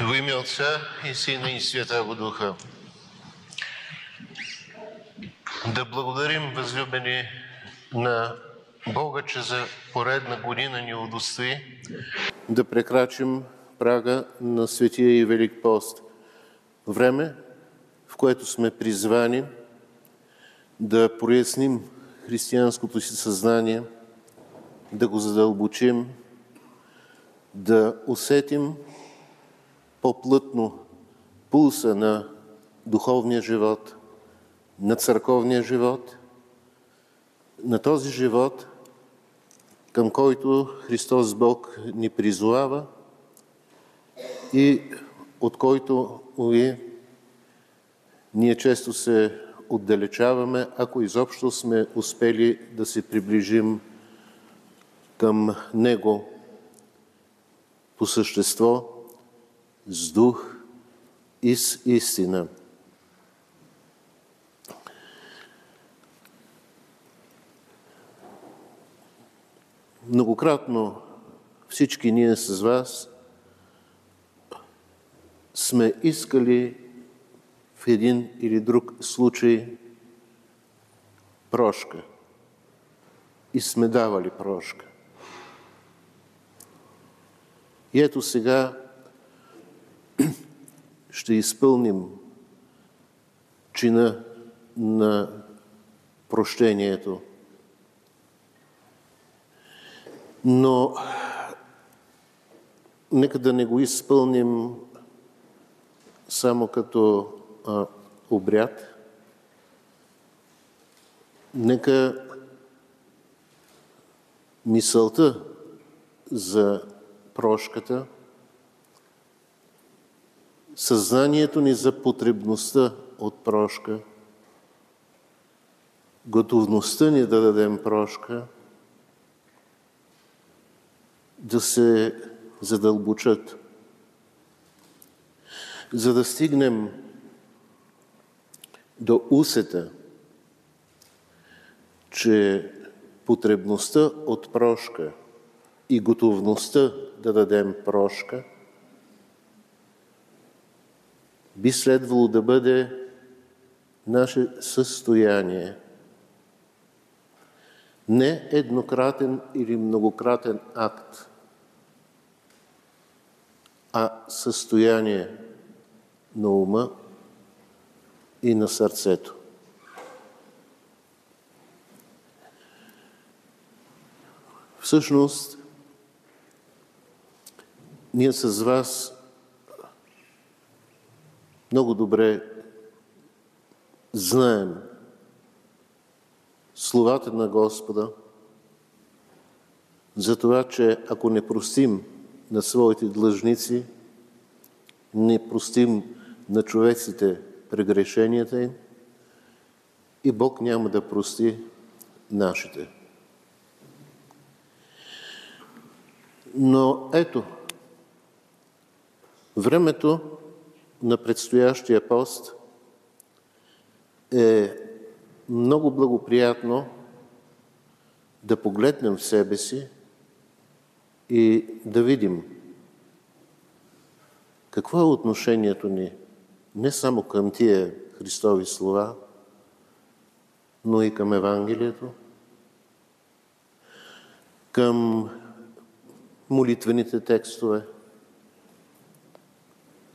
Во имя Отца и Сина и Святаго Духа. Да благодарим, възлюбени, на Бога, че за поредна година ни удостои да прекрачим прага на Светия и Велик пост. Време, в което сме призвани да проясним християнското си съзнание, да го задълбочим, да усетим по-плътно пулса на духовния живот, на църковния живот, на този живот, към който Христос Бог ни призовава и от който, уви, ние често се отдалечаваме, ако изобщо сме успели да се приближим към Него по същество, с дух и с истина. Многократно всички ние с вас сме искали в един или друг случай прошка и сме давали прошка. И ето сега ще изпълним чина на прощението. Но нека да не го изпълним само като а, обряд. Нека мисълта за прошката, съзнанието ни за потребността от прошка, готовността ни да дадем прошка, да се задълбочат, за да стигнем до усета, че потребността от прошка и готовността да дадем прошка би следвало да бъде наше състояние. Не еднократен или многократен акт, а състояние на ума и на сърцето. Всъщност, ние с вас много добре знаем словата на Господа за това, че ако не простим на своите длъжници, не простим на човеците прегрешенията им, и Бог няма да прости нашите. Но ето, времето на предстоящия пост е много благоприятно да погледнем в себе си и да видим какво е отношението ни не само към тия Христови слова, но и към Евангелието, към молитвените текстове,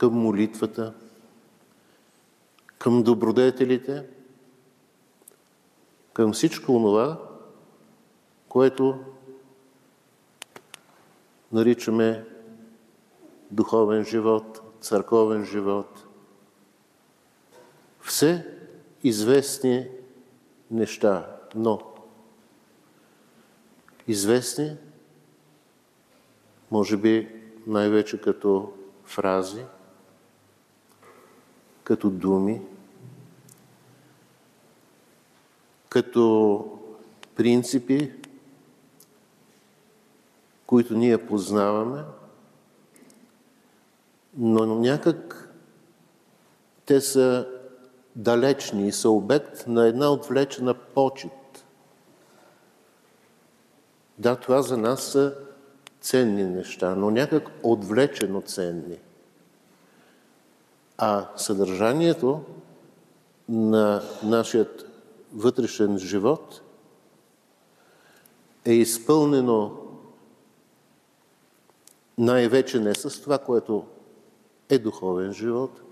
към молитвата, към добродетелите, към всичко това, което наричаме духовен живот, църковен живот. Все известни неща, но известни, може би най-вече като фрази, като думи, като принципи, които ние познаваме, но някак те са далечни и са обект на една отвлечена почет. Да, това за нас са ценни неща, но някак отвлечено ценни – А съдържанието на нашият вътрешен живот е изпълнено най-вече не с това, което е духовен живот,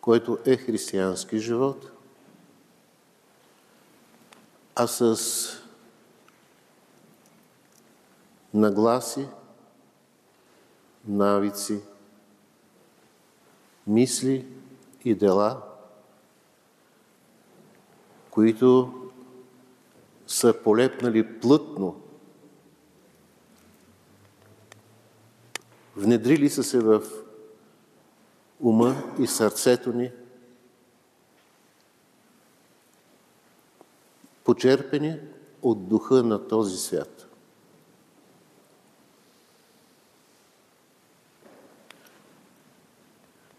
който е християнски живот, а с нагласи, навици, мисли и дела, които са полепнали плътно, внедрили са се в ума и сърцето ни, почерпени от духа на този свят.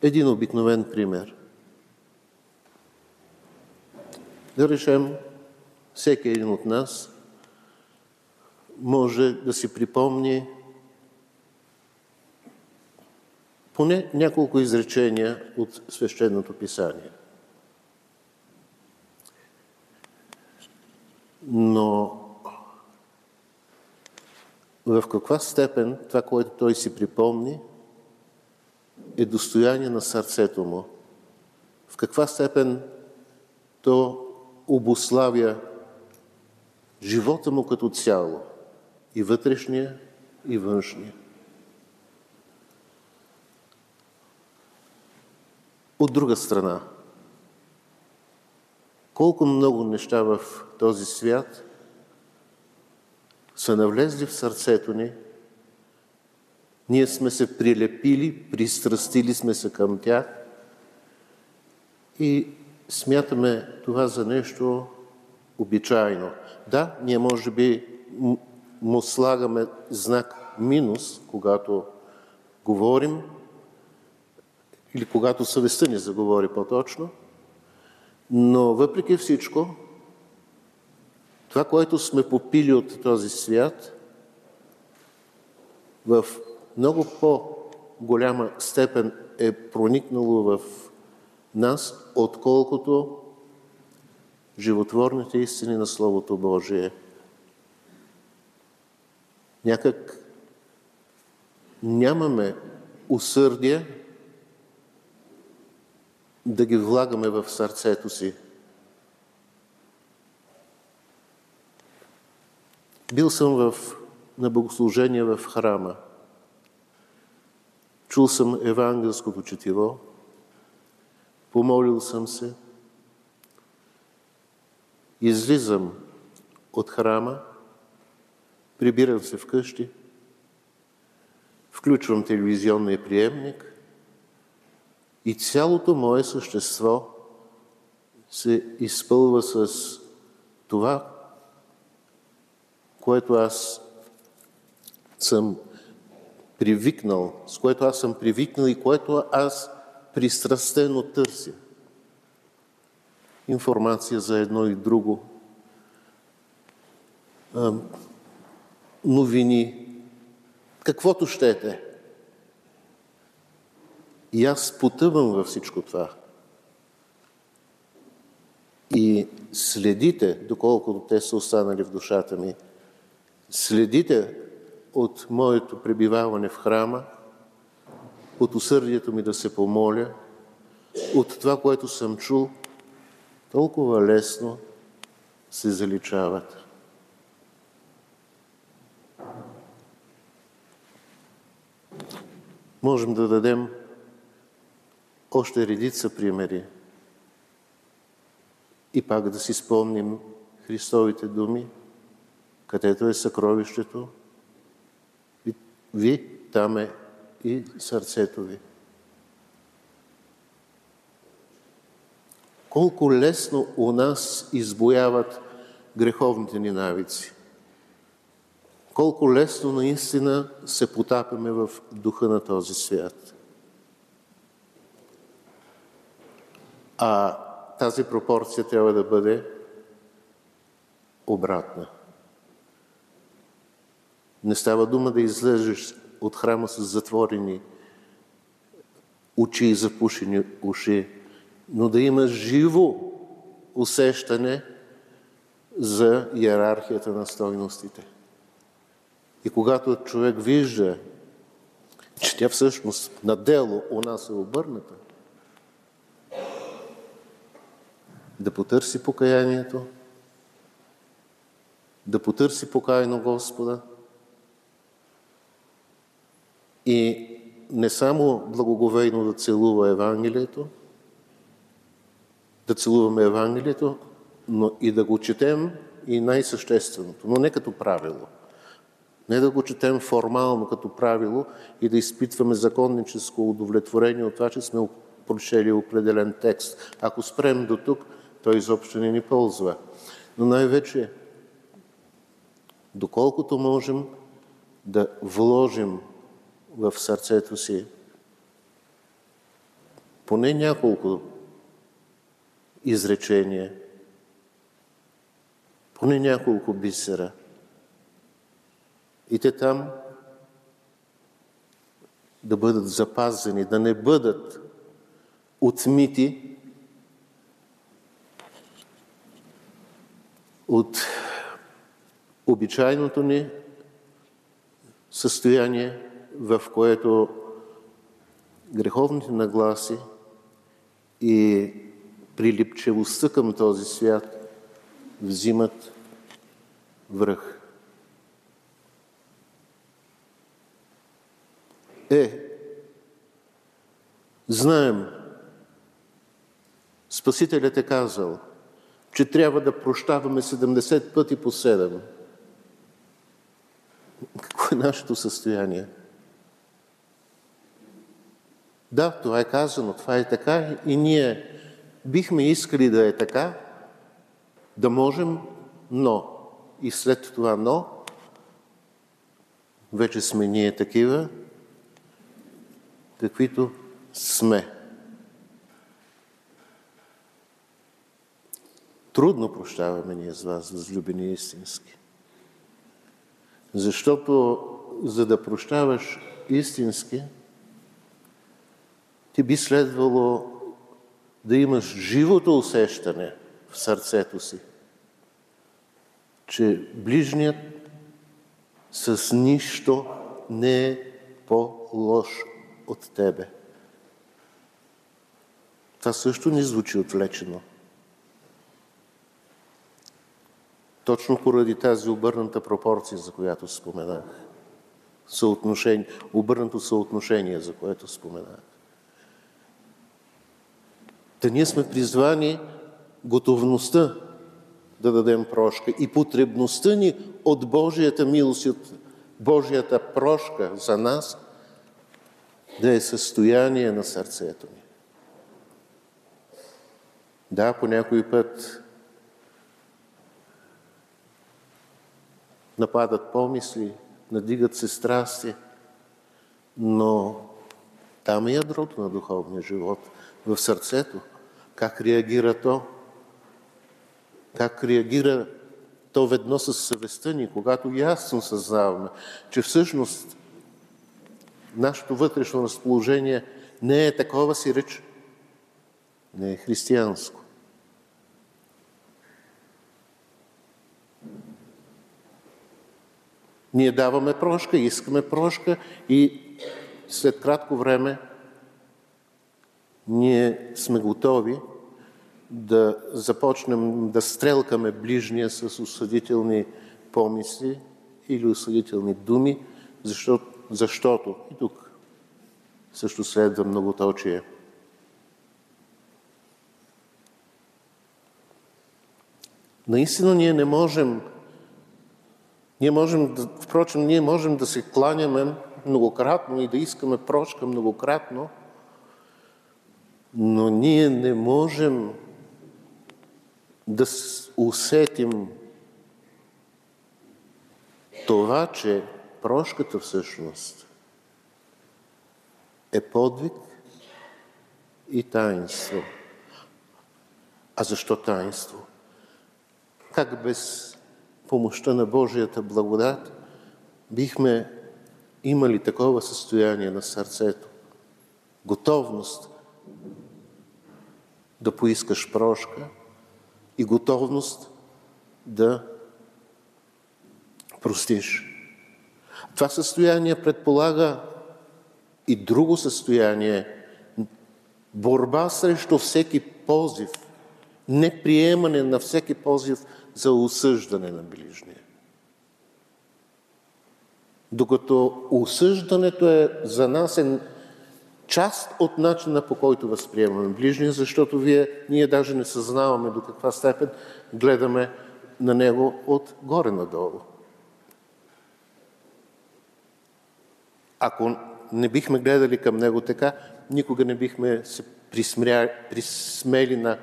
Един обикновен пример. Да решим, всеки един от нас може да си припомни поне няколко изречения от свещеното писание. Но в каква степен това, което той си припомни, е достояние на сърцето му? В каква степен то обославя живота му като цяло, и вътрешния, и външния? От друга страна, колко много неща в този свят са навлезли в сърцето ни, ние сме се прилепили, пристрастили сме се към тях и смятаме това за нещо обичайно. Да, ние може би му слагаме знак минус, когато говорим или когато съвестта ни заговори по-точно, но въпреки всичко, това, което сме попили от този свят, в много по-голяма степен е проникнало в нас, отколкото животворните истини на Словото Божие. Някак нямаме усърдие да ги влагаме в сърцето си. Бил съм в, на богослужение в храма. Чул съм евангелското четиво, помолил съм се, излизам от храма, прибирам се вкъщи, включвам телевизионния приемник. И цялото мое същество се изпълва с това, което аз съм привикнал, с което аз съм привикнал и което аз пристрастено търся. Информация за едно и друго. Новини. Каквото щете. И аз потъвам във всичко това. И следите, доколкото те са останали в душата ми, следите от моето пребиваване в храма, от усърдието ми да се помоля, от това, което съм чул, толкова лесно се заличават. Можем да дадем още редица примери. И пак да си спомним Христовите думи, където е съкровището, ви, там е и сърцето ви. Колко лесно у нас избояват греховните ни навици. Колко лесно наистина се потапяме в духа на този свят. А тази пропорция трябва да бъде обратна. Не става дума да излезеш от храма с затворени очи и запушени уши, но да има живо усещане за иерархията на стойностите. И когато човек вижда, че тя всъщност на дело у нас е обърната, да потърси покаянието, да потърси покаяно Господа и не само благоговейно да целува Евангелието, да целуваме Евангелието, но и да го четем и най-същественото, но не като правило. Не да го четем формално като правило и да изпитваме законническо удовлетворение от това, че сме прочели определен текст. Ако спрем до тук, той изобщо не ни ползва. Но най-вече, доколкото можем да вложим в сърцето си поне няколко изречения, поне няколко бисера. И те там да бъдат запазени, да не бъдат отмити от обичайното ни състояние, в което греховните нагласи и прилипчевостта към този свят взимат връх. Е, знаем, Спасителят е казал, че трябва да прощаваме 70 пъти по 7. Какво е нашето състояние? Да, това е казано, това е така и ние бихме искали да е така, да можем, но и след това но, вече сме ние такива, каквито сме. Трудно прощаваме ние с вас, възлюбени истински. Защото за да прощаваш истински, ти би следвало да имаш живото усещане в сърцето си, че ближният с нищо не е по-лош от тебе. Това също не звучи отвлечено. Точно поради тази обърната пропорция, за която споменах. Съотношение, обърнато съотношение, за което споменах. Та ние сме призвани готовността да дадем прошка и потребността ни от Божията милост от Божията прошка за нас да е състояние на сърцето ни. Да, по някой път нападат помисли, надигат се страсти, но там е ядрото на духовния живот, в сърцето. Как реагира то? Как реагира то ведно с съвестта ни, когато ясно съзнаваме, че всъщност нашето вътрешно разположение не е такова си реч, не е християнско. Ние даваме прошка, искаме прошка и след кратко време ние сме готови да започнем да стрелкаме ближния с осъдителни помисли или осъдителни думи, защото, защото и тук също следва многоточие. Наистина ние не можем ние можем, да, впрочем, ние можем да се кланяме многократно и да искаме прошка многократно, но ние не можем да усетим това, че прошката всъщност е подвиг и таинство. А защо таинство? Как без помощта на Божията благодат бихме имали такова състояние на сърцето, готовност да поискаш прошка и готовност да простиш. Това състояние предполага и друго състояние борба срещу всеки позив, неприемане на всеки позив за осъждане на ближния. Докато осъждането е за нас е част от начина по който възприемаме ближния, защото вие, ние даже не съзнаваме до каква степен гледаме на него от горе надолу. Ако не бихме гледали към него така, никога не бихме се присмели на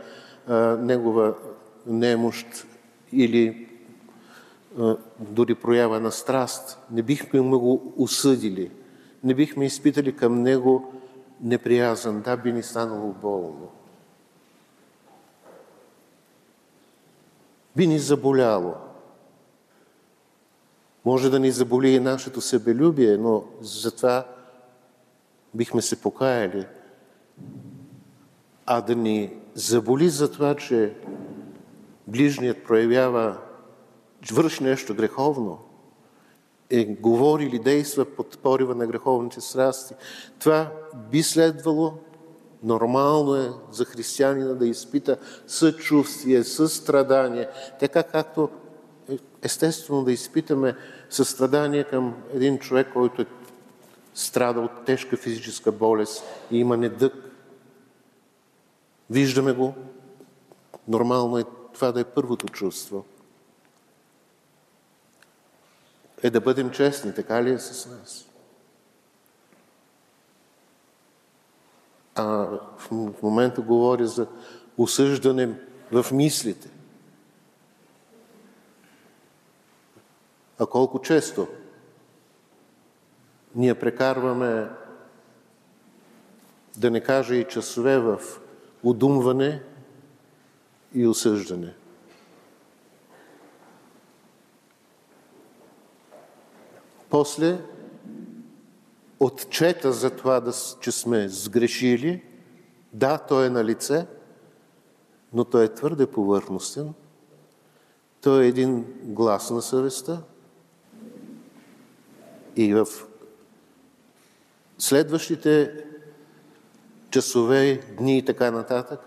а, негова немощ или а, дори проява на страст. Не бихме го осъдили. Не бихме изпитали към него неприязан. Да, би ни станало болно. Би ни заболяло. Може да ни заболи и нашето себелюбие, но затова бихме се покаяли. А да ни заболи за това, че ближният проявява, върши нещо греховно, е, говори или действа под порива на греховните страсти, това би следвало Нормално е за християнина да изпита съчувствие, състрадание, така както е естествено да изпитаме състрадание към един човек, който е страда от тежка физическа болест и има недък. Виждаме го. Нормално е това да е първото чувство. Е да бъдем честни, така ли е с нас? А в момента говоря за осъждане в мислите. А колко често ние прекарваме, да не кажа и часове в удумване и осъждане. После отчета за това, че сме сгрешили, да, той е на лице, но той е твърде повърхностен. Той е един глас на съвестта. И в следващите часове, дни и така нататък,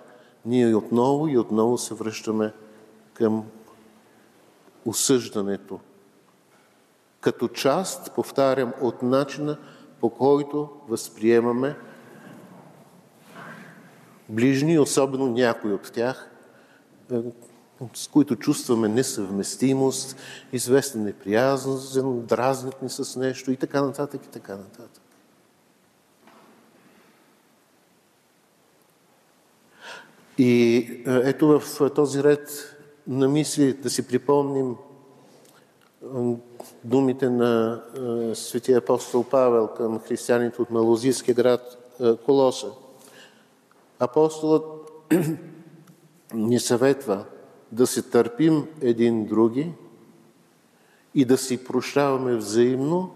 ние отново и отново се връщаме към осъждането. Като част, повтарям, от начина по който възприемаме ближни, особено някои от тях, е, с които чувстваме несъвместимост, известна неприязан, дразнят ни с нещо и така нататък, и така нататък. И е, ето в този ред на мисли да си припомним думите на светия апостол Павел към християните от Малозийския град Колоса. Апостолът ни съветва да се търпим един други и да си прощаваме взаимно,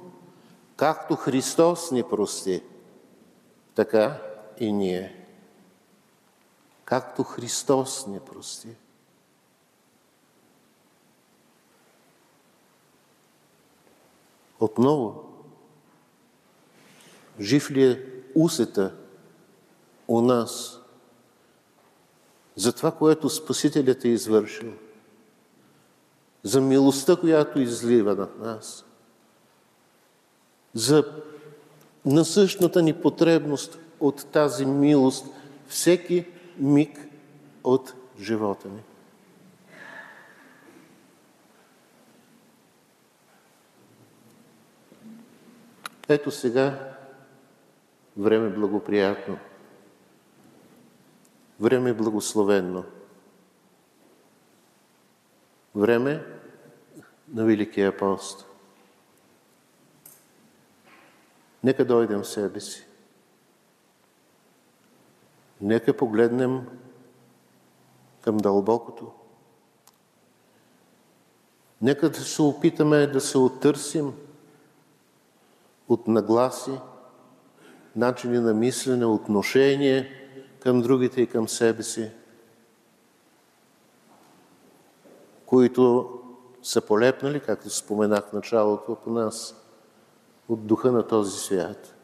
както Христос ни прости, така и ние. Както Христос ни прости. Отново, жив ли е усета у нас за това, което Спасителят е извършил, за милостта, която излива над нас, за насъщната ни потребност от тази милост всеки миг от живота ни. Ето сега време благоприятно, време благословенно, време на Великия пост. Нека дойдем в себе си. Нека погледнем към дълбокото. Нека да се опитаме да се отърсим от нагласи, начини на мислене, отношение към другите и към себе си, които са полепнали, както споменах в началото по нас, от духа на този свят.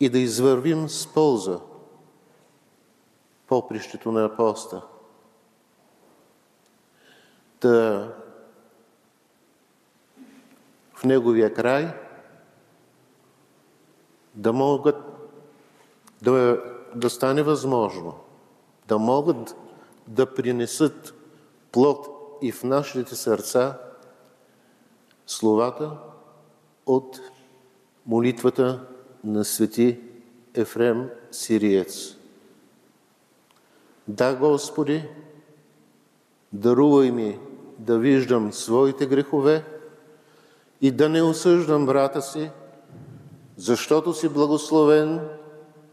И да извървим с полза попрището на апоста. Да неговия край да могат да, да стане възможно, да могат да принесат плод и в нашите сърца словата от молитвата на свети Ефрем Сириец. Да, Господи, дарувай ми да виждам своите грехове и да не осъждам брата си, защото си благословен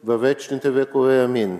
във вечните векове. Амин.